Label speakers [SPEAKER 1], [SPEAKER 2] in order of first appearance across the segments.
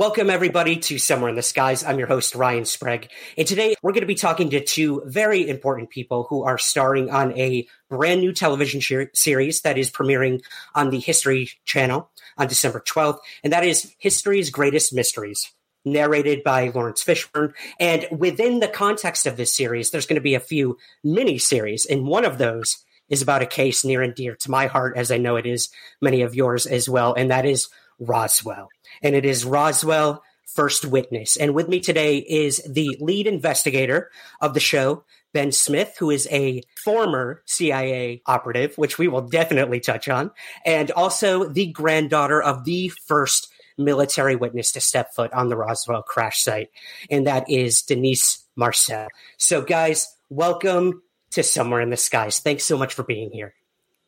[SPEAKER 1] Welcome, everybody, to Somewhere in the Skies. I'm your host, Ryan Sprague. And today we're going to be talking to two very important people who are starring on a brand new television sh- series that is premiering on the History Channel on December 12th. And that is History's Greatest Mysteries, narrated by Laurence Fishburne. And within the context of this series, there's going to be a few mini series. And one of those is about a case near and dear to my heart, as I know it is many of yours as well. And that is Roswell and it is Roswell First Witness. And with me today is the lead investigator of the show, Ben Smith, who is a former CIA operative, which we will definitely touch on, and also the granddaughter of the first military witness to step foot on the Roswell crash site, and that is Denise Marcel. So, guys, welcome to Somewhere in the Skies. Thanks so much for being here.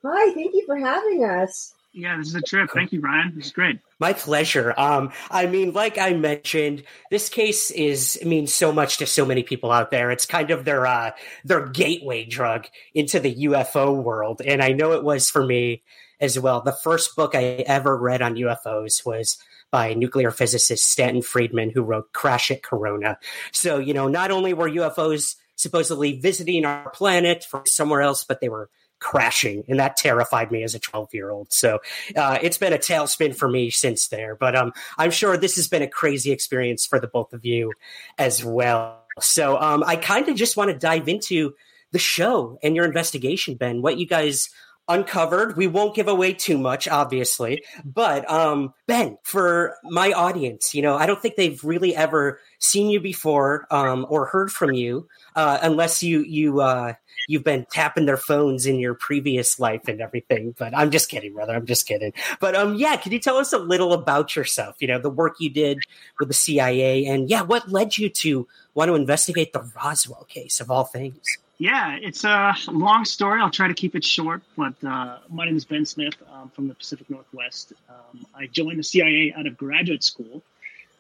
[SPEAKER 2] Hi, thank you for having us.
[SPEAKER 3] Yeah, this is a trip. Thank you, Ryan. This is great.
[SPEAKER 1] My pleasure. Um, I mean, like I mentioned, this case is means so much to so many people out there. It's kind of their uh, their gateway drug into the UFO world, and I know it was for me as well. The first book I ever read on UFOs was by nuclear physicist Stanton Friedman, who wrote Crash at Corona. So, you know, not only were UFOs supposedly visiting our planet from somewhere else, but they were crashing, and that terrified me as a 12 year old. So uh, it's been a tailspin for me since there. But um, I'm sure this has been a crazy experience for the both of you as well. So um, I kind of just want to dive into the show and your investigation, Ben. What you guys uncovered. We won't give away too much, obviously. But um, Ben, for my audience, you know, I don't think they've really ever seen you before um, or heard from you, uh, unless you you uh, you've been tapping their phones in your previous life and everything. But I'm just kidding, brother. I'm just kidding. But um, yeah, can you tell us a little about yourself? You know, the work you did with the CIA, and yeah, what led you to want to investigate the Roswell case of all things?
[SPEAKER 3] Yeah, it's a long story. I'll try to keep it short. But uh, my name is Ben Smith. I'm from the Pacific Northwest. Um, I joined the CIA out of graduate school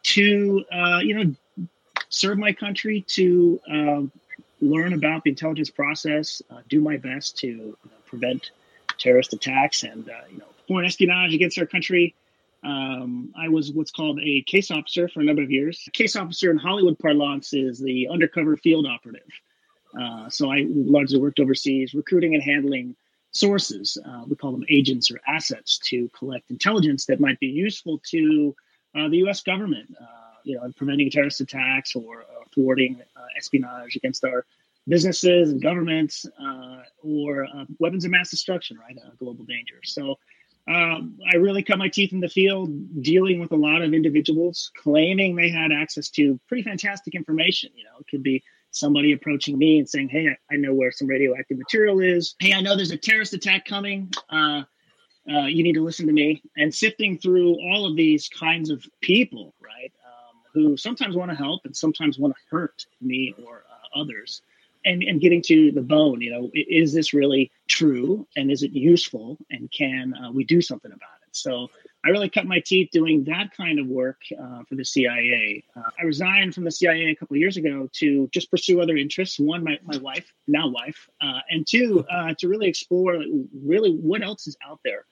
[SPEAKER 3] to, uh, you know, serve my country, to uh, learn about the intelligence process, uh, do my best to you know, prevent terrorist attacks and, uh, you know, foreign espionage against our country. Um, I was what's called a case officer for a number of years. A case officer in Hollywood parlance is the undercover field operative. Uh, so I largely worked overseas, recruiting and handling sources. Uh, we call them agents or assets to collect intelligence that might be useful to uh, the U.S. government, uh, you know, in preventing terrorist attacks or thwarting uh, espionage against our businesses and governments, or weapons of mass destruction, right? global danger. So. Um, I really cut my teeth in the field dealing with a lot of individuals claiming they had access to pretty fantastic information. You know, it could be somebody approaching me and saying, "Hey, I know where some radioactive material is. Hey, I know there's a terrorist attack coming. Uh, uh, you need to listen to me." And sifting through all of these kinds of people, right, um, who sometimes want to help and sometimes want to hurt me or uh, others, and and getting to the bone. You know, is this really true, and is it useful, and can uh, we do something about it? So I really cut my teeth doing that kind of work uh, for the CIA. Uh, I resigned from the CIA a couple years ago to just pursue other interests. One, my, my wife, now wife, uh, and two, uh, to really explore really what else is out there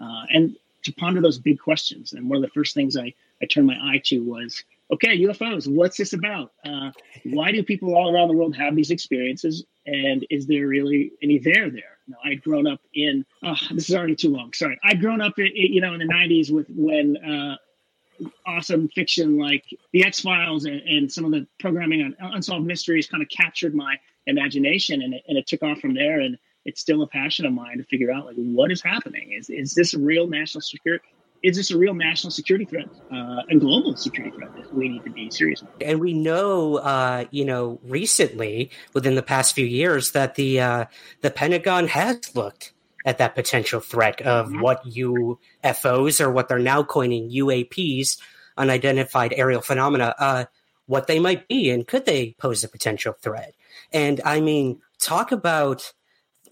[SPEAKER 3] uh, and to ponder those big questions. And one of the first things I, I turned my eye to was okay, UFOs, what's this about? Uh, why do people all around the world have these experiences? And is there really any there there? Now, I'd grown up in, oh, this is already too long. Sorry. I'd grown up, in, you know, in the 90s with when uh, awesome fiction like The X Files and, and, some of the programming on Unsolved Mysteries kind of captured my imagination and it, and it took off from there. And it's still a passion of mine to figure out like what is happening. Is, is this a real national security? Is this a real national security threat uh, and global security threat that we need to be serious about?
[SPEAKER 1] And we know, uh, you know, recently within the past few years that the uh, the Pentagon has looked at that potential threat of mm-hmm. what UFOs or what they're now coining UAPs, unidentified aerial phenomena, uh, what they might be and could they pose a potential threat? And I mean, talk about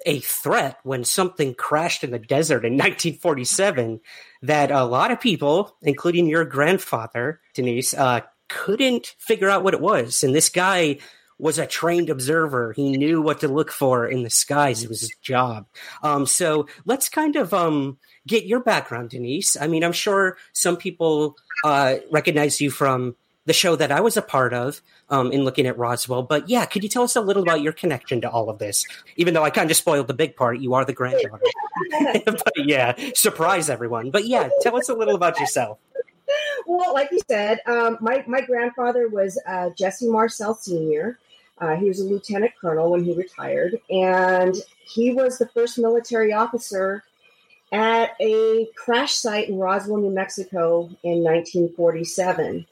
[SPEAKER 1] a threat when something crashed in the desert in 1947 that a lot of people, including your grandfather, Denise, uh, couldn't figure out what it was. And this guy was a trained observer. He knew what to look for in the skies. It was his job. Um, so let's kind of um, get your background, Denise. I mean, I'm sure some people uh, recognize you from the show that I was a part of um, in looking at Roswell. But yeah, could you tell us a little about your connection to all of this? Even though I kind of spoiled the big part, you are the granddaughter. but yeah, surprise everyone. But yeah, tell us a little about yourself.
[SPEAKER 2] Well, like you said, um, my my grandfather was uh, Jesse Marcel Senior. Uh, he was a lieutenant colonel when he retired, and he was the first military officer at a crash site in Roswell, New Mexico in 1947.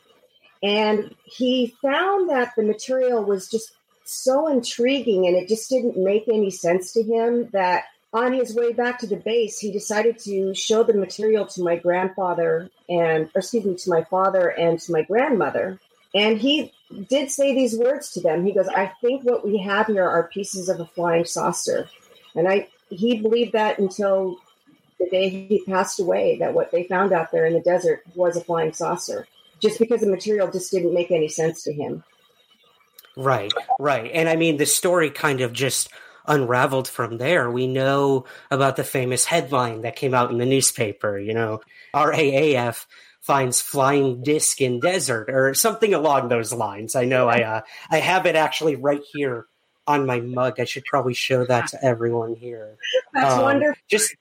[SPEAKER 2] And he found that the material was just so intriguing and it just didn't make any sense to him that on his way back to the base, he decided to show the material to my grandfather and, excuse me, to my father and to my grandmother. And he did say these words to them. He goes, I think what we have here are pieces of a flying saucer. And I, he believed that until the day he passed away, that what they found out there in the desert was a flying saucer just because the material just didn't make any sense to him.
[SPEAKER 1] Right, right. And I mean, the story kind of just unraveled from there. We know about the famous headline that came out in the newspaper, you know, RAAF finds flying disc in desert or something along those lines. I know I uh, I have it actually right here on my mug. I should probably show that to everyone here.
[SPEAKER 2] That's um, wonderful.
[SPEAKER 1] Just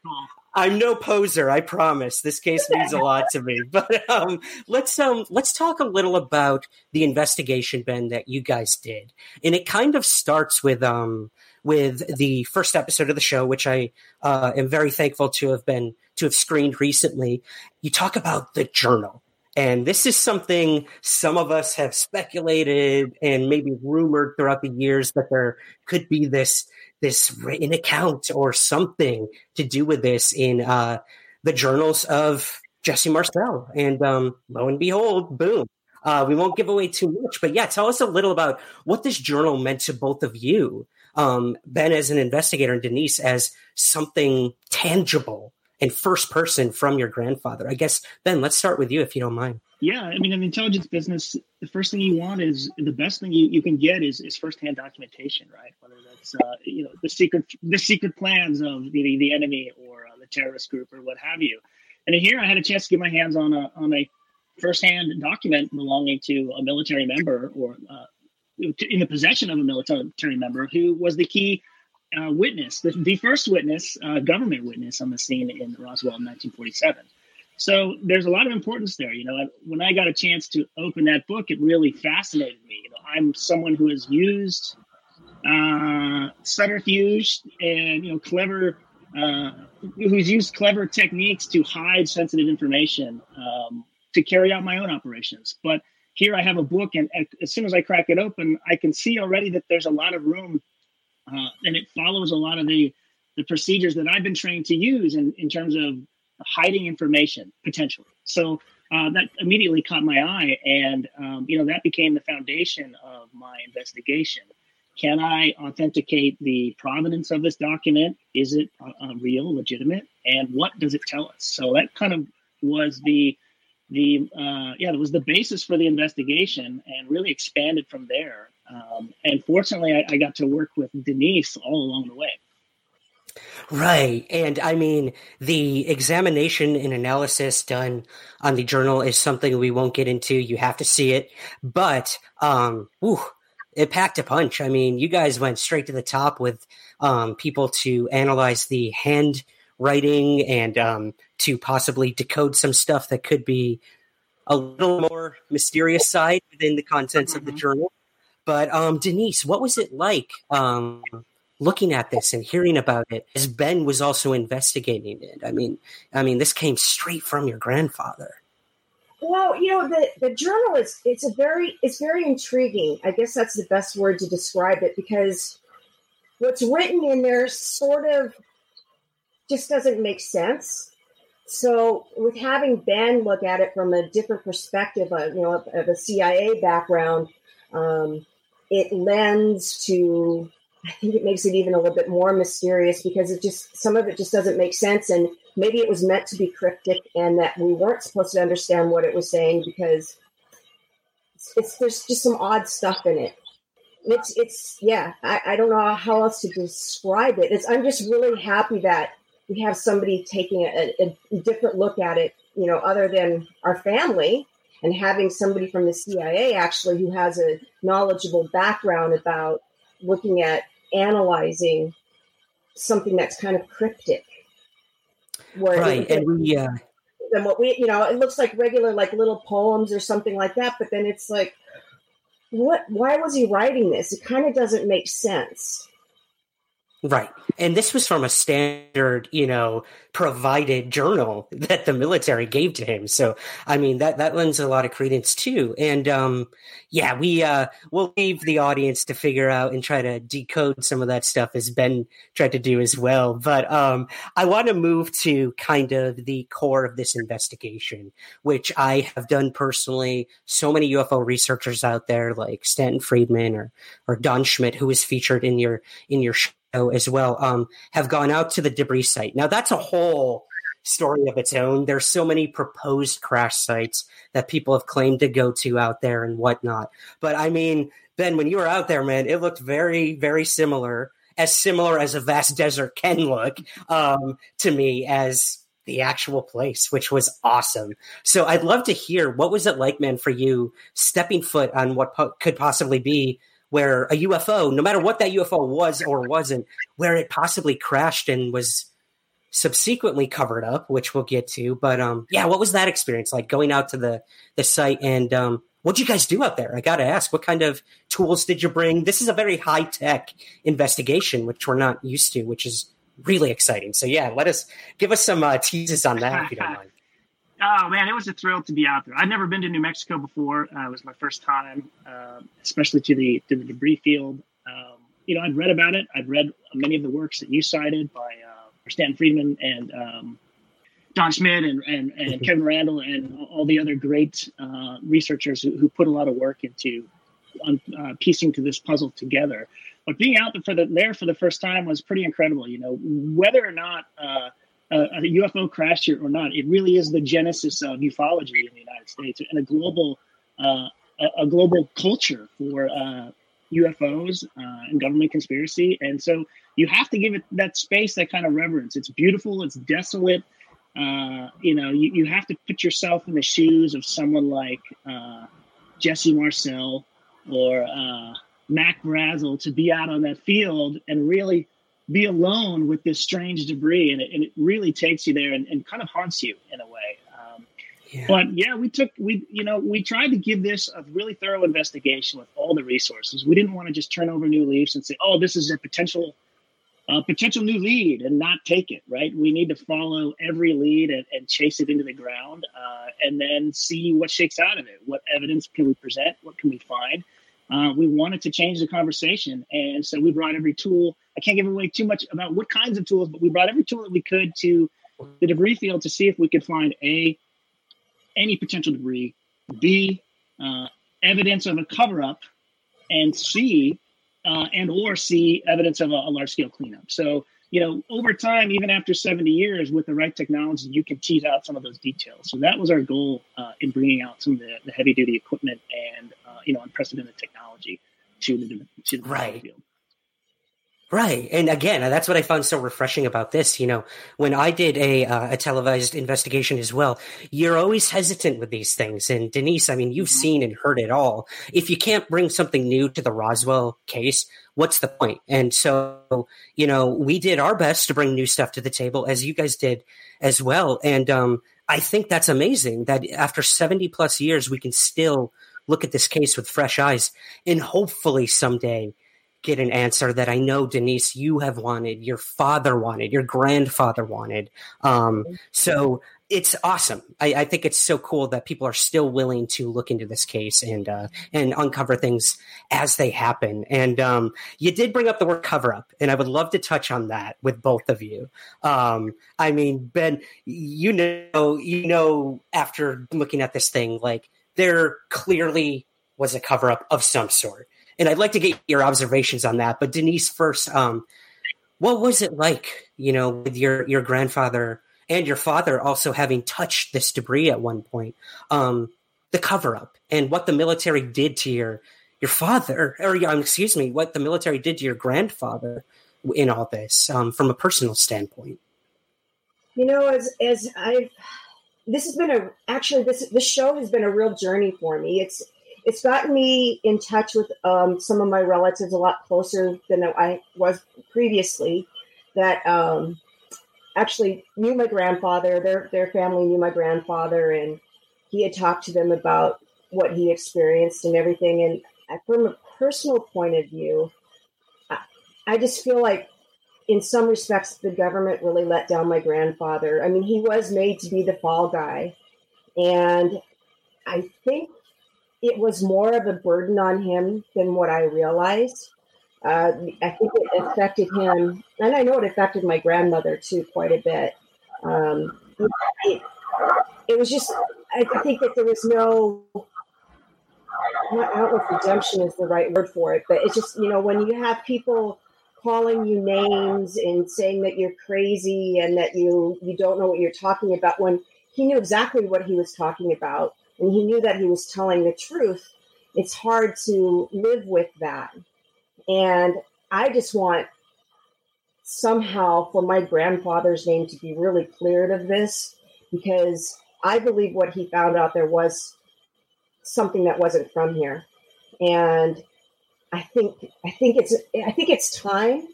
[SPEAKER 1] I'm no poser, I promise. This case means a lot to me. But um, let's um, let's talk a little about the investigation, Ben, that you guys did, and it kind of starts with um, with the first episode of the show, which I uh, am very thankful to have been to have screened recently. You talk about the journal, and this is something some of us have speculated and maybe rumored throughout the years that there could be this this written account or something to do with this in uh, the journals of Jesse Marcel. And um, lo and behold, boom. Uh, we won't give away too much, but yeah, tell us a little about what this journal meant to both of you. Um, ben as an investigator and Denise as something tangible and first person from your grandfather. I guess, Ben, let's start with you if you don't mind.
[SPEAKER 3] Yeah, I mean, in the intelligence business, the first thing you want is the best thing you, you can get is, is firsthand documentation, right? Whether that's uh, you know the secret the secret plans of the the enemy or uh, the terrorist group or what have you. And here, I had a chance to get my hands on a on a firsthand document belonging to a military member or uh, in the possession of a military member who was the key uh, witness, the, the, first witness, uh, government witness on the scene in Roswell in 1947. So there's a lot of importance there. You know, when I got a chance to open that book, it really fascinated me. You know, I'm someone who has used uh, subterfuge and you know clever, uh, who's used clever techniques to hide sensitive information um, to carry out my own operations. But here I have a book, and as soon as I crack it open, I can see already that there's a lot of room, uh, and it follows a lot of the the procedures that I've been trained to use in, in terms of hiding information potentially. So uh, that immediately caught my eye, and um, you know that became the foundation of my investigation. Can I authenticate the provenance of this document? Is it uh, real, legitimate, and what does it tell us? So that kind of was the the uh, yeah, it was the basis for the investigation, and really expanded from there. Um, and fortunately, I, I got to work with Denise all along the way.
[SPEAKER 1] Right. And I mean, the examination and analysis done on the journal is something we won't get into. You have to see it. But, um, whew, it packed a punch. I mean, you guys went straight to the top with um, people to analyze the handwriting and um, to possibly decode some stuff that could be a little more mysterious side within the contents mm-hmm. of the mm-hmm. journal. But um, Denise, what was it like um, looking at this and hearing about it as Ben was also investigating it? I mean, I mean, this came straight from your grandfather.
[SPEAKER 2] Well, you know, the, the journal is it's a very it's very intriguing. I guess that's the best word to describe it because what's written in there sort of just doesn't make sense. So, with having Ben look at it from a different perspective, of, you know, of a CIA background, um, it lends to. I think it makes it even a little bit more mysterious because it just some of it just doesn't make sense, and maybe it was meant to be cryptic, and that we weren't supposed to understand what it was saying because it's, it's there's just some odd stuff in it. It's it's yeah, I, I don't know how else to describe it. It's I'm just really happy that we have somebody taking a, a, different look at it, you know, other than our family and having somebody from the CIA actually who has a knowledgeable background about looking at analyzing something that's kind of cryptic.
[SPEAKER 1] right. And we, uh...
[SPEAKER 2] than what we, you know, it looks like regular, like little poems or something like that, but then it's like, what, why was he writing this? It kind of doesn't make sense.
[SPEAKER 1] Right. And this was from a standard, you know, provided journal that the military gave to him. So, I mean, that, that lends a lot of credence too. And, um, yeah, we, uh, we'll leave the audience to figure out and try to decode some of that stuff as Ben tried to do as well. But, um, I want to move to kind of the core of this investigation, which I have done personally. So many UFO researchers out there like Stanton Friedman or, or Don Schmitt, who is featured in your, in your as well um, have gone out to the debris site. Now that's a whole story of its own. There's so many proposed crash sites that people have claimed to go to out there and whatnot. But I mean, Ben, when you were out there, man, it looked very, very similar, as similar as a vast desert can look um, to me as the actual place, which was awesome. So I'd love to hear what was it like, man, for you stepping foot on what po- could possibly be where a UFO, no matter what that UFO was or wasn't, where it possibly crashed and was subsequently covered up, which we'll get to. But um, yeah, what was that experience like going out to the the site and um, what did you guys do out there? I got to ask, what kind of tools did you bring? This is a very high tech investigation, which we're not used to, which is really exciting. So yeah, let us give us some uh, teases on that if you don't mind.
[SPEAKER 3] Oh man, it was a thrill to be out there. I'd never been to New Mexico before. Uh, it was my first time, uh, especially to the to the debris field. Um, you know, I'd read about it. I'd read many of the works that you cited by uh, Stan Friedman and um, Don Schmitt and, and, and Kevin Randle and all the other great uh, researchers who, who, put a lot of work into uh, piecing to this puzzle together. But being out there for the, there for the first time was pretty incredible. You know, whether or not uh, a, UFO crash here or not. It really is the genesis of ufology in the United States and a global uh, a, a, global culture for uh, UFOs uh, and government conspiracy. And so you have to give it that space, that kind of reverence. It's beautiful. It's desolate. Uh, you know, you, you have to put yourself in the shoes of someone like uh, Jesse Marcel or uh, Mac Brazel to be out on that field and really be alone with this strange debris and it, and it really takes you there and, and, kind of haunts you in a way. Um, yeah. but yeah we took we you know we tried to give this a really thorough investigation with all the resources. We didn't want to just turn over new leaves and say oh this is a potential uh, potential new lead and not take it right? We need to follow every lead and, and chase it into the ground uh, and then see what shakes out of it. What evidence can we present? What can we find uh, we wanted to change the conversation. And so we brought every tool. I can't give away too much about what kinds of tools, but we brought every tool that we could to the debris field to see if we could find A, any potential debris, B, uh, evidence of a cover up, and C, uh, and or C, evidence of a, a large scale cleanup. So you know, over time, even after 70 years, with the right technology, you can tease out some of those details. So that was our goal uh, in bringing out some of the, the heavy duty equipment and, uh, you know, unprecedented technology to the, to the
[SPEAKER 1] right.
[SPEAKER 3] field.
[SPEAKER 1] Right. And again, that's what I found so refreshing about this. You know, when I did a, uh, a televised investigation as well, you're always hesitant with these things. And Denise, I mean, you've mm-hmm. seen and heard it all. If you can't bring something new to the Roswell case, what's the point? And so, you know, we did our best to bring new stuff to the table as you guys did as well. And, um, I think that's amazing that after 70 plus years, we can still look at this case with fresh eyes and hopefully someday get an answer that I know, Denise, you have wanted, your father wanted, your grandfather wanted. Um, so it's awesome. I, I, think it's so cool that people are still willing to look into this case and uh, and uncover things as they happen. And um, you did bring up the word cover up, and I would love to touch on that with both of you. Um, I mean, Ben, you know, you know, after looking at this thing, like there clearly was a cover up of some sort and I'd like to get your observations on that. But Denise, first, um, what was it like, you know, with your your grandfather and your father also having touched this debris at one point? Um, the cover up and what the military did to your your father, or um, excuse me, what the military did to your grandfather in all this, um, from a personal standpoint.
[SPEAKER 2] You know, as as I've this has been a actually this this show has been a real journey for me. It's it's gotten me in touch with um, some of my relatives a lot closer than I was previously. That um, actually knew my grandfather. Their their family knew my grandfather, and he had talked to them about what he experienced and everything. And from a personal point of view, I, I just feel like, in some respects, the government really let down my grandfather. I mean, he was made to be the fall guy, and I think it was more of a burden on him than what I realized. Uh, I think it affected him, and I know it affected my grandmother too quite a bit. Um, it, it, was just, I think that there was no, I don't know if redemption is the right word for it, but it's just, you know, when you have people calling you names and saying that you're crazy and that you you don't know what you're talking about when he knew exactly what he was talking about and he knew that he was telling the truth, it's hard to live with that. And I just want somehow for my grandfather's name to be really cleared of this because I believe what he found out there was something that wasn't from here. And I think I think it's I think it's time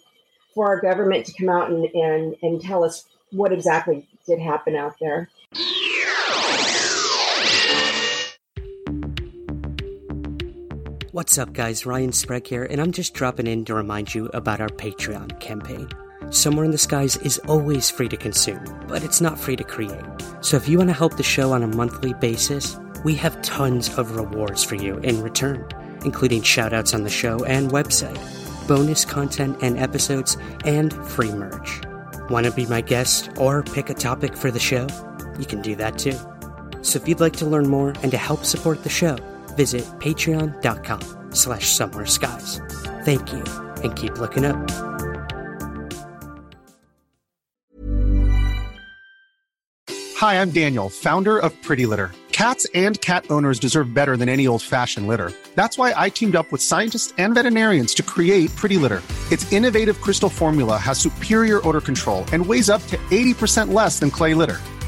[SPEAKER 2] for our government to come out and, and, and tell us what exactly did happen out there.
[SPEAKER 1] What's up, guys? Ryan Sprague here, and I'm just dropping in to remind you about our Patreon campaign. Somewhere in the Skies is always free to consume, but it's not free to create. So if you want to help the show on a monthly basis, we have tons of rewards for you in return, including shoutouts on the show and website, bonus content and episodes, and free merch. Want to be my guest or pick a topic for the show? You can do that too. So if you'd like to learn more and to help support the show, visit patreon.com slash somewhere skies. Thank you, and keep looking up.
[SPEAKER 4] Hi, I'm Daniel, founder of Pretty Litter. Cats and cat owners deserve better than any old-fashioned litter. That's why I teamed up with scientists and veterinarians to create Pretty Litter. Its innovative crystal formula has superior odor control and weighs up to 80% less than clay litter.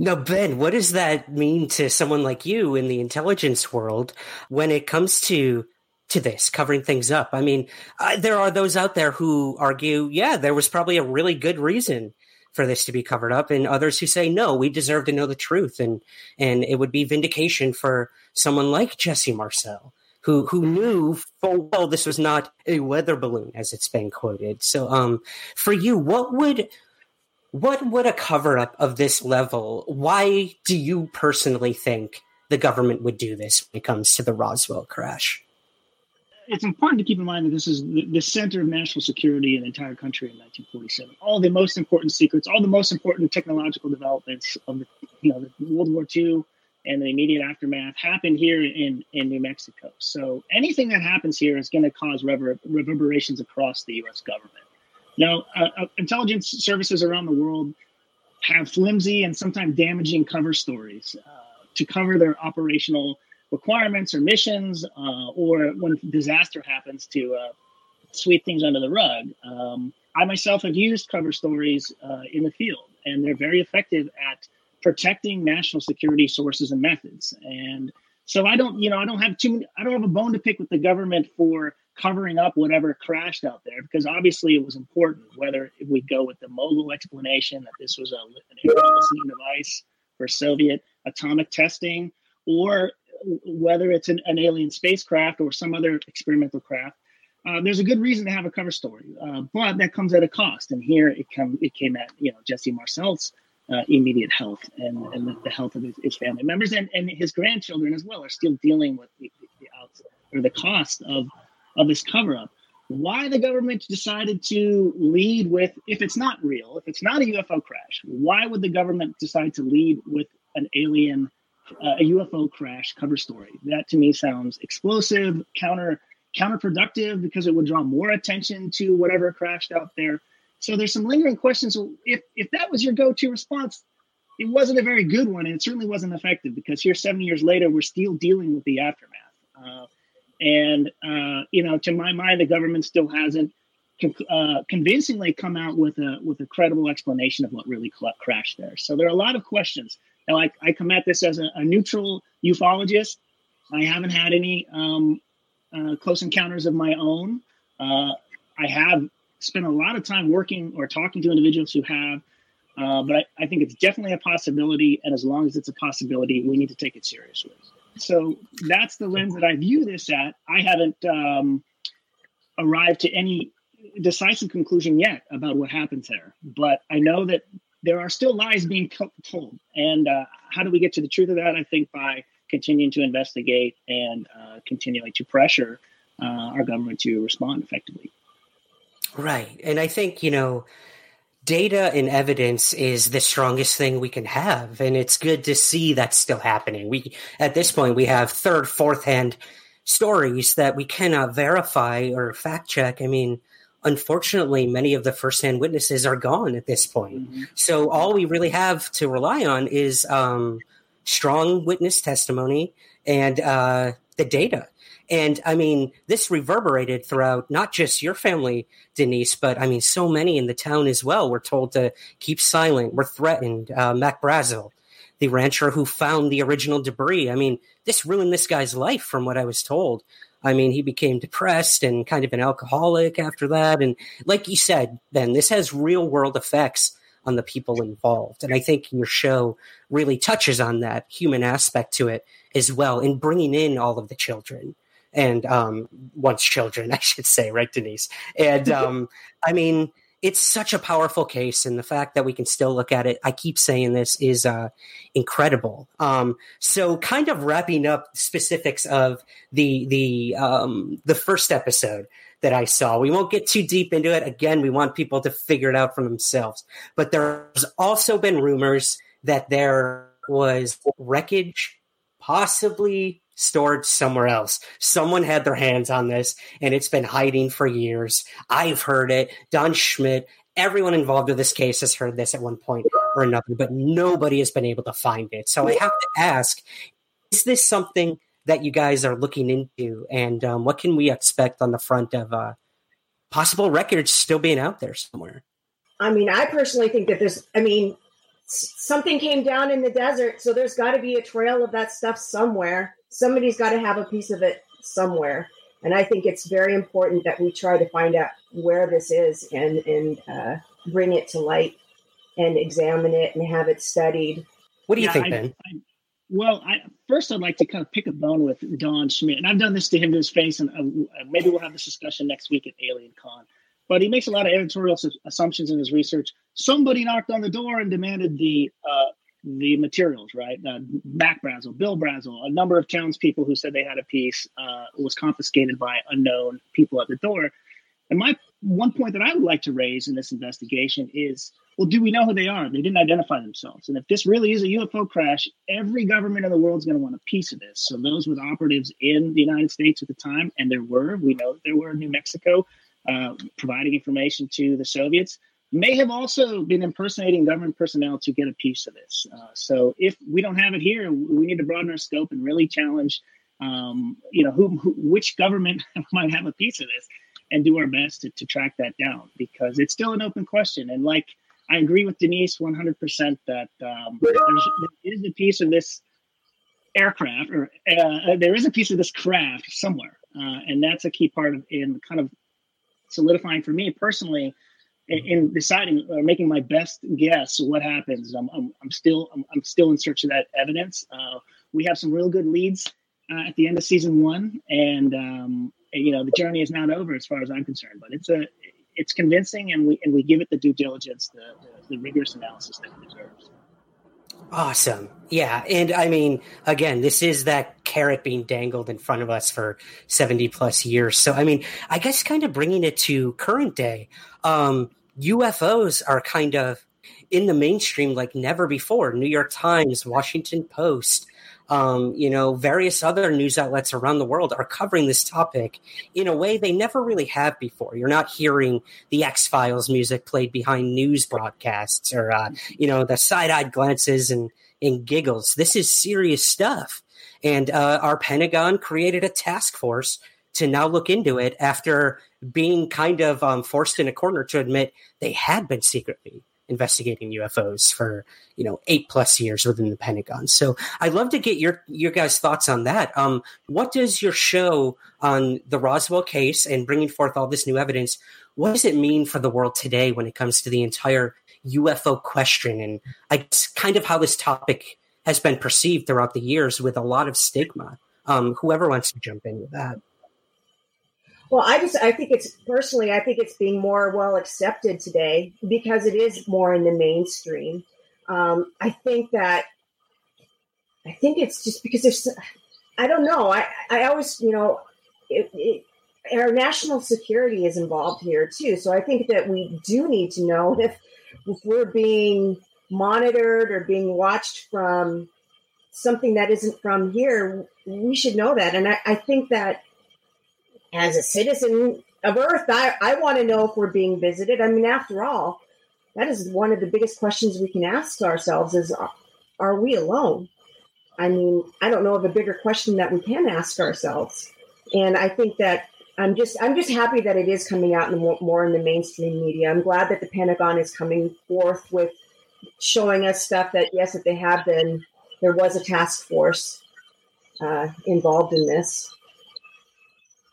[SPEAKER 1] Now, Ben, what does that mean to someone like you in the intelligence world when it comes to to this covering things up? I mean, uh, there are those out there who argue, yeah, there was probably a really good reason for this to be covered up, and others who say, no, we deserve to know the truth, and and it would be vindication for someone like Jesse Marcel. Who, who knew full well this was not a weather balloon as it's been quoted. So um for you, what would what would a cover up of this level? Why do you personally think the government would do this when it comes to the Roswell crash?
[SPEAKER 3] It's important to keep in mind that this is the, center of national security in the entire country in 1947. All the most important secrets, all the most important technological developments of the, you know, the World War II and the immediate aftermath happened here in, in New Mexico. So anything that happens here is going to cause rever- reverberations across the U.S. government. Now, uh, uh, intelligence services around the world have flimsy and sometimes damaging cover stories uh, to cover their operational requirements or missions, uh, or when disaster happens to uh, sweep things under the rug. Um, I myself have used cover stories uh, in the field, and they're very effective at protecting national security sources and methods. And so I don't, you know, I don't have too, many, I don't have a bone to pick with the government for covering up whatever crashed out there because obviously it was important whether we go with the mogul explanation that this was a, an listening device for Soviet atomic testing or whether it's an, an alien spacecraft or some other experimental craft. Uh, there's a good reason to have a cover story, uh, but that comes at a cost. And here it come it came at you know Jesse Marcel's uh, immediate health and, and the, the health of his, his, family members and, and his grandchildren as well are still dealing with the, the, the or the cost of of this cover up. Why the government decided to lead with, if it's not real, if it's not a UFO crash, why would the government decide to lead with an alien, uh, a UFO crash cover story? That to me sounds explosive, counter counterproductive because it would draw more attention to whatever crashed out there. So there's some lingering questions. If if that was your go-to response, it wasn't a very good one, and it certainly wasn't effective because here, seven years later, we're still dealing with the aftermath. Uh, and uh, you know, to my mind, the government still hasn't uh, convincingly come out with a with a credible explanation of what really crashed there. So there are a lot of questions. Now, I, I come at this as a, a neutral ufologist. I haven't had any um, uh, close encounters of my own. Uh, I have spent a lot of time working or talking to individuals who have, uh, but I, I think it's definitely a possibility. And as long as it's a possibility, we need to take it seriously. So that's the lens that I view this at. I haven't um, arrived to any decisive conclusion yet about what happens there, but I know that there are still lies being told. And uh, how do we get to the truth of that? I think by continuing to investigate and uh, continuing to pressure uh, our government to respond effectively.
[SPEAKER 1] Right. And I think, you know, data and evidence is the strongest thing we can have and it's good to see that's still happening. We at this point we have third fourth hand stories that we cannot verify or fact check. I mean unfortunately many of the first hand witnesses are gone at this point. Mm-hmm. so all we really have to rely on is um, strong witness testimony and uh, the data and I mean, this reverberated throughout not just your family, Denise, but I mean, so many in the town as well. We're told to keep silent. We're threatened. Uh, Mac Brazel, the rancher who found the original debris. I mean, this ruined this guy's life from what I was told. I mean, he became depressed and kind of an alcoholic after that. And like you said, Ben, this has real world effects on the people involved. And I think your show really touches on that human aspect to it as well in bringing in all of the children and um, once children, I should say, right, Denise? And um, I mean, it's such a powerful case, and the fact that we can still look at it, I keep saying this, is uh, incredible. Um, so, kind of wrapping up specifics of the the um, the first episode that I saw. We won't get too deep into it. Again, we want people to figure it out for themselves. But there's also been rumors that there was wreckage, possibly stored somewhere else. Someone had their hands on this and it's been hiding for years. I've heard it. Don Schmitt, everyone involved with this case has heard this at one point or another, but nobody has been able to find it. So I have to ask is this something that you guys are looking into? And um, what can we expect on the front of uh, possible records still being out there somewhere?
[SPEAKER 2] I mean, I personally think that there's, I mean, something came down in the desert, so there's got to be a trail of that stuff somewhere. Somebody's got to have a piece of it somewhere. And I think it's very important that we try to find out where this is and and uh, bring it to light and examine it and have it studied.
[SPEAKER 1] What do you yeah, think, I, Ben? I,
[SPEAKER 3] well, I, first I'd like to kind of pick a bone with Don Schmitt, and I've done this to him to his face, and uh, maybe we'll have this discussion next week at Alien Con but he makes a lot of editorial assumptions in his research. Somebody knocked on the door and demanded the uh, the materials, right? Uh, Mac Brazel, Bill Brazel, a number of townspeople who said they had a piece uh, was confiscated by unknown people at the door. And my one point that I would like to raise in this investigation is well, do we know who they are? They didn't identify themselves. And if this really is a UFO crash, every government in the world is going to want a piece of this. So those with operatives in the United States at the time, and there were, we know there were in New Mexico, uh, providing information to the Soviets, may have also been impersonating government personnel to get a piece of this. Uh, so if we don't have it here, we need to broaden our scope and really challenge, um, you know, who, who, which government might have a piece of this, and do our best to, to track that down because it's still an open question. And like I agree with Denise 100% that um, there's, there is a piece of this aircraft, or uh, there is a piece of this craft somewhere, uh, and that's a key part of in kind of solidifying for me personally in deciding or making my best guess what happens. I'm, I'm, I'm still I'm, I'm, still in search of that evidence. Uh, we have some real good leads uh, at the end of season one, and um, you know the journey is not over as far as I'm concerned. But it's a it's convincing, and we and we give it the due diligence, the, the, the rigorous analysis that it deserves.
[SPEAKER 1] Awesome. Yeah. And I mean, again, this is that carrot being dangled in front of us for 70 plus years. So, I mean, I guess kind of bringing it to current day, um, UFOs are kind of in the mainstream like never before. New York Times, Washington Post, um, you know, various other news outlets around the world are covering this topic in a way they never really have before. You're not hearing the X Files music played behind news broadcasts or, uh, you know, the side eyed glances and, and giggles. This is serious stuff. And uh, our Pentagon created a task force to now look into it after being kind of um, forced in a corner to admit they had been secretly investigating UFOs for you know eight plus years within the Pentagon. So I'd love to get your your guys' thoughts on that. Um, what does your show on the Roswell case and bringing forth all this new evidence? What does it mean for the world today when it comes to the entire UFO question and I kind of how this topic has been perceived throughout the years with a lot of stigma? Um, whoever wants to jump in with that.
[SPEAKER 2] Well, I just I think it's personally I think it's being more well accepted today because it is more in the mainstream. Um, I think that I think it's just because there's I don't know I I always you know it, it, our national security is involved here too. So I think that we do need to know if if we're being monitored or being watched from something that isn't from here, we should know that. And I, I think that as a citizen of Earth, I, I want to know if we're being visited. I mean, after all, that is one of the biggest questions we can ask ourselves is are we alone? I mean, I don't know of a bigger question that we can ask ourselves. And I think that I'm just I'm just happy that it is coming out in more, more in the mainstream media. I'm glad that the Pentagon is coming forth with showing us stuff that yes, that they have been there was a task force uh, involved in this.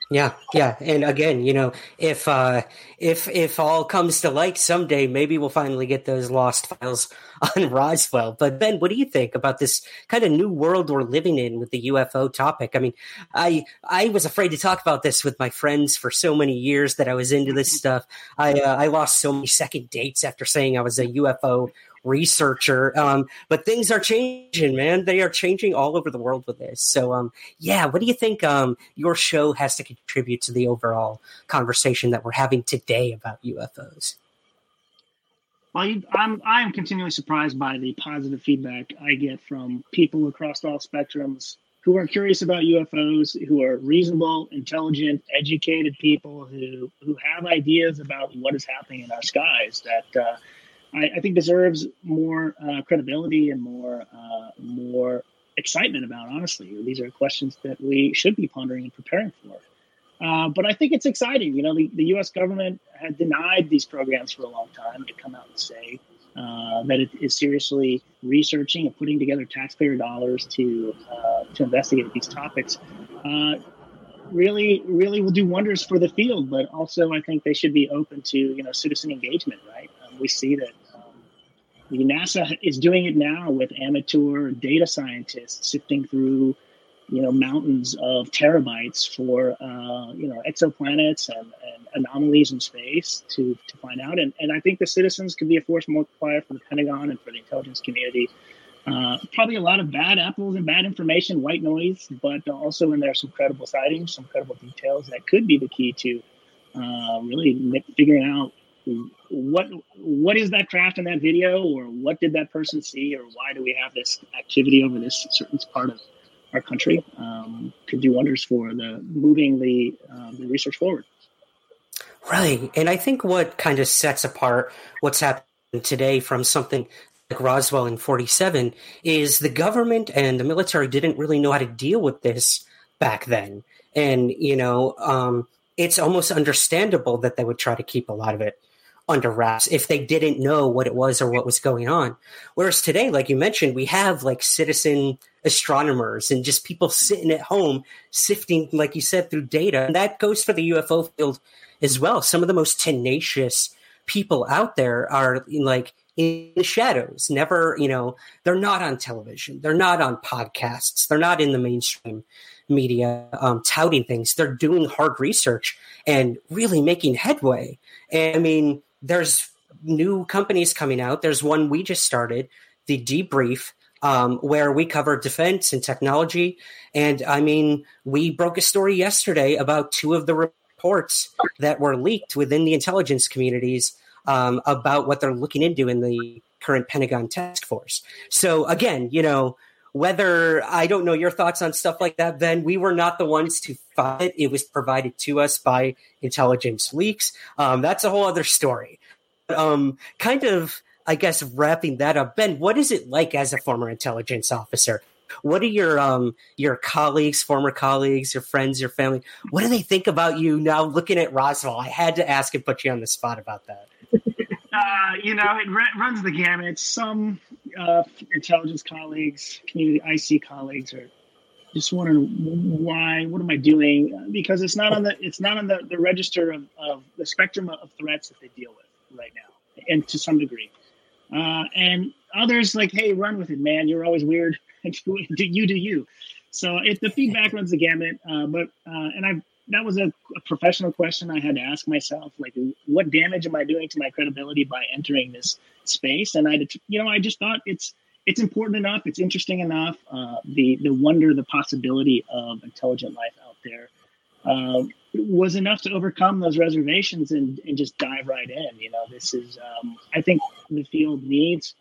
[SPEAKER 1] Yeah, yeah, and again, you know, if uh, if if all comes to light someday, maybe we'll finally get those lost files on Roswell. But Ben, what do you think about this kind of new world we're living in with the UFO topic? I mean, I I was afraid to talk about this with my friends for so many years that I was into this stuff. I uh, I lost so many second dates after saying I was a UFO researcher. Um, but things are changing, man. They are changing all over the world with this. So, um, yeah, what do you think um, your show has to contribute to the overall conversation that we're having today about UFOs?
[SPEAKER 3] Well, I'm I am continually surprised by the positive feedback I get from people across all spectrums who are curious about UFOs, who are reasonable, intelligent, educated people who who have ideas about what is happening in our skies that uh, I, I, think deserves more uh, credibility and more uh, more excitement about. Honestly, these are questions that we should be pondering and preparing for. Uh, but I think it's exciting. You know, the, the U.S. government had denied these programs for a long time to come out and say uh, that it is seriously researching and putting together taxpayer dollars to uh, to investigate these topics. Uh, really, really will do wonders for the field. But also, I think they should be open to you know citizen engagement. Right? We see that. Um, NASA is doing it now with amateur data scientists sifting through you know mountains of terabytes for uh, you know exoplanets and, and, anomalies in space to to find out and, and I think the citizens could be a force multiplier for the Pentagon and for the intelligence community. Uh, probably a lot of bad apples and bad information, white noise, but also in there some credible sightings, some credible details that could be the key to uh, really figuring out what what is that craft in that video, or what did that person see, or why do we have this activity over this certain part of our country um, could do wonders for the moving the, uh, the research forward.
[SPEAKER 1] Right, and I think what kind of sets apart what's happening today from something like Roswell in 47 is the government and the military didn't really know how to deal with this back then. And, you know, um, it's almost understandable that they would try to keep a lot of it under wraps if they didn't know what it was or what was going on. Whereas today, like you mentioned, we have like citizen astronomers and just people sitting at home sifting, like you said, through data. And that goes for the UFO field as well. Some of the most tenacious people out there are like in the shadows, never, you know, they're not on television, they're not on podcasts, they're not in the mainstream media um, touting things. They're doing hard research and really making headway. And I mean, there's new companies coming out. There's one we just started, the Debrief, um, where we cover defense and technology. And I mean, we broke a story yesterday about two of the reports that were leaked within the intelligence communities um, about what they're looking into in the current Pentagon task force. So again, you know, whether I don't know your thoughts on stuff like that, Ben, we were not the ones to find it. It was provided to us by intelligence leaks. Um, that's a whole other story. Um, kind of, I guess, wrapping that up, Ben, what is it like as a former intelligence officer? What are your um your colleagues, former colleagues, your friends, your family? What do they think about you now looking at Roswell? I had to ask and put you on the spot about that.
[SPEAKER 3] Uh, you know, it runs the gamut. Some uh, intelligence colleagues, community IC colleagues are just wondering why. What am I doing? Because it's not on the it's not on the, the register of, of the spectrum of threats that they deal with right now, and to some degree. Uh, and others like, hey, run with it, man. You're always weird. do you do you? So if the feedback runs the gamut, uh, but uh, and I've that was a, a, professional question I had to ask myself. Like, what damage am I doing to my credibility by entering this space? And I, you know, I just thought it's it's important enough, it's interesting enough. Uh, the the wonder, the possibility of intelligent life out there uh, was enough to overcome those reservations and, and just dive right in. You know, this is um, I think the field needs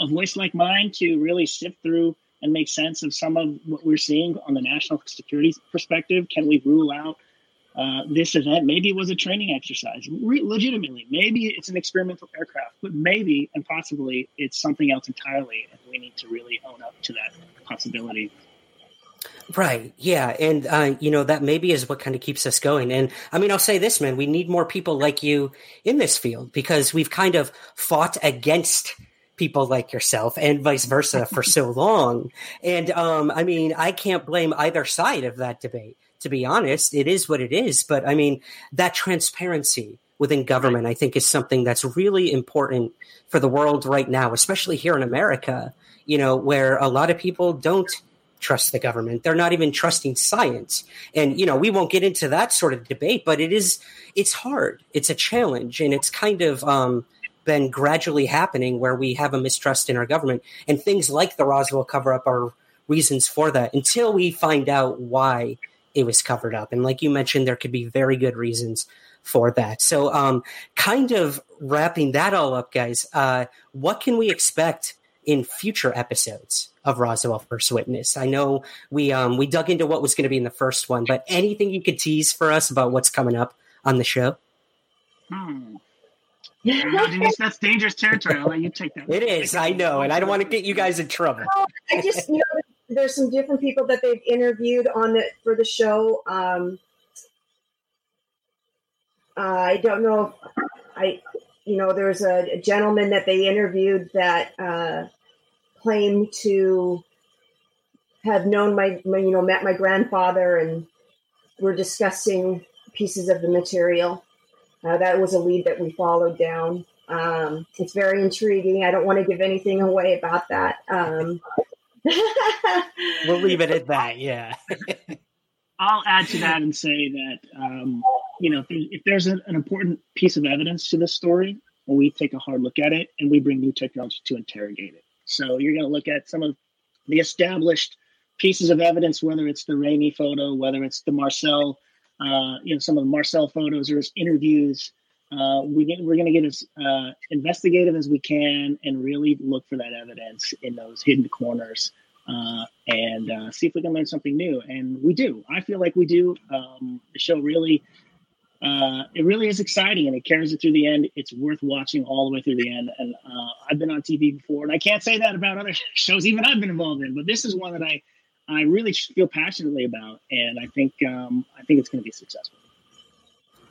[SPEAKER 3] a voice like mine to really sift through and make sense of some of what we're seeing on the national security perspective? Can we rule out uh, this event? Maybe it was a training exercise, Re- legitimately. Maybe it's an experimental aircraft, but maybe and possibly it's something else entirely, and we need to really own up to that possibility.
[SPEAKER 1] Right. Yeah. And, uh, you know, that maybe is what kind of keeps us going. And I mean, I'll say this, man, we need more people like you in this field because we've kind of fought against people like yourself and vice versa for so long. And um, I mean, I can't blame either side of that debate. To be honest, it is what it is. But I mean, that transparency within government, I think, is something that's really important for the world right now, especially here in America. You know, where a lot of people don't trust the government. They're not even trusting science. And, you know, we won't get into that sort of debate, but it is, it's hard. It's a challenge. And it's kind of, um, been gradually happening where we have a mistrust in our government. And things like the Roswell cover up are reasons for that until we find out why it was covered up. And like you mentioned, there could be very good reasons for that. So, um, kind of wrapping that all up, guys, uh, what can we expect in future episodes of Roswell First Witness. I know we um we dug into what was going to be in the first one, but anything you could tease for us about what's coming up on the show?
[SPEAKER 3] Hmm. No, Denise, that's dangerous territory. I'll let you take that.
[SPEAKER 1] It is, I know, and I don't want to get you guys in trouble.
[SPEAKER 2] I just you know there's some different people that they've interviewed on the for the show. Um, I don't know. If I you know there's a, a gentleman that they interviewed that uh, claimed to have known my, my you know met my grandfather and we're discussing pieces of the material. Uh, that was a lead that we followed down. Um, it's very intriguing. I don't want to give anything away about that. Um,
[SPEAKER 1] we'll leave it at that. Yeah.
[SPEAKER 3] I'll add to that and say that um, you know if there's an, an, important piece of evidence to this story, we take a hard look at it and we bring new technology to interrogate it. So you're going to look at some of the established pieces of evidence, whether it's the Ramey photo, whether it's the Marcel uh, you know, some of the Marcel photos or his interviews. Uh, we get, we're going to get as uh, investigative as we can and really look for that evidence in those hidden corners uh, and uh, see if we can learn something new. And we do. I feel like we do. Um, the show really, uh, it really is exciting and it carries it through the end. It's worth watching all the way through the end. And uh I've been on TV before, and I can't say that about other shows even I've been involved in, but this is one that I I really feel passionately about, and I think um, I think it's going to be successful.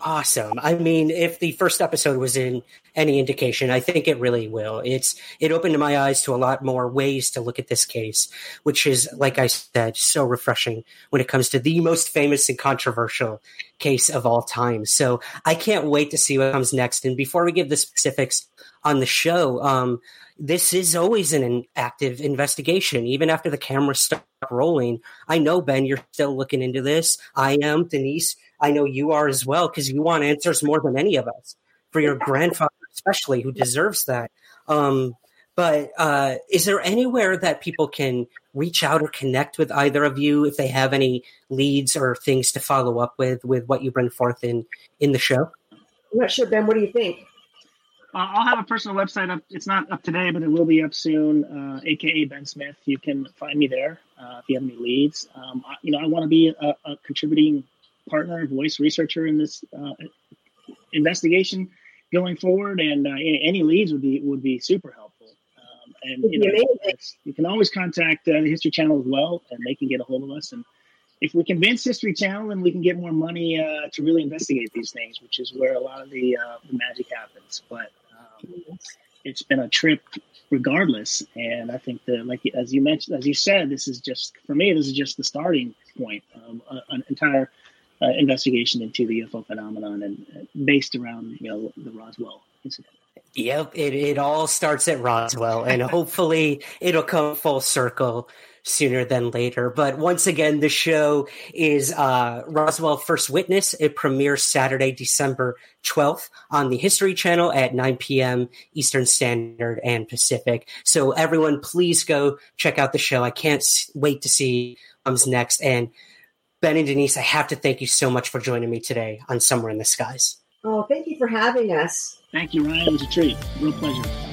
[SPEAKER 1] Awesome. I mean, if the first episode was in any indication, I think it really will. It's it opened my eyes to a lot more ways to look at this case, which is, like I said, so refreshing when it comes to the most famous and controversial case of all time. So I can't wait to see what comes next. And before we give the specifics on the show, um, this is always an active investigation, even after the cameras stop rolling. I know, Ben, you're still looking into this. I am. Denise, I know you are as well, because you want answers more than any of us for your grandfather, especially, who deserves that. Um, but uh, is there anywhere that people can reach out or connect with either of you if they have any leads or things to follow up with with what you bring forth in in the show?
[SPEAKER 2] I'm not sure, Ben. What do you think?
[SPEAKER 3] Uh, I'll have a personal website up. It's not up today, but it will be up soon. Uh, AKA Ben Smith. You can find me there uh, if you have any leads. Um, I, you know, I want to be a, a, contributing partner, voice researcher in this uh, investigation going forward, and uh, any leads would be would be super helpful. Um, and you know, you can always contact uh, the History Channel as well, and they can get a hold of us and if we convince History Channel, then we can get more money uh, to really investigate these things, which is where a lot of the, uh, the magic happens. But it's been a trip regardless. And I think that, like as you mentioned, as you said, this is just for me. This is just the starting point of an entire uh, investigation into the UFO phenomenon, and uh, based around you know the Roswell incident.
[SPEAKER 1] Yep, it, it all starts at Roswell, and hopefully it'll come full circle sooner than later. But once again, the show is uh, Roswell First Witness. It premieres Saturday, December 12th on the History Channel at 9 p.m. Eastern Standard and Pacific. So everyone, please go check out the show. I can't wait to see comes next. And Ben and Denise, I have to thank you so much for joining me today on Somewhere in the Skies.
[SPEAKER 2] Oh, thank you for having us.
[SPEAKER 3] Thank you, Ryan. It was a treat. Real pleasure.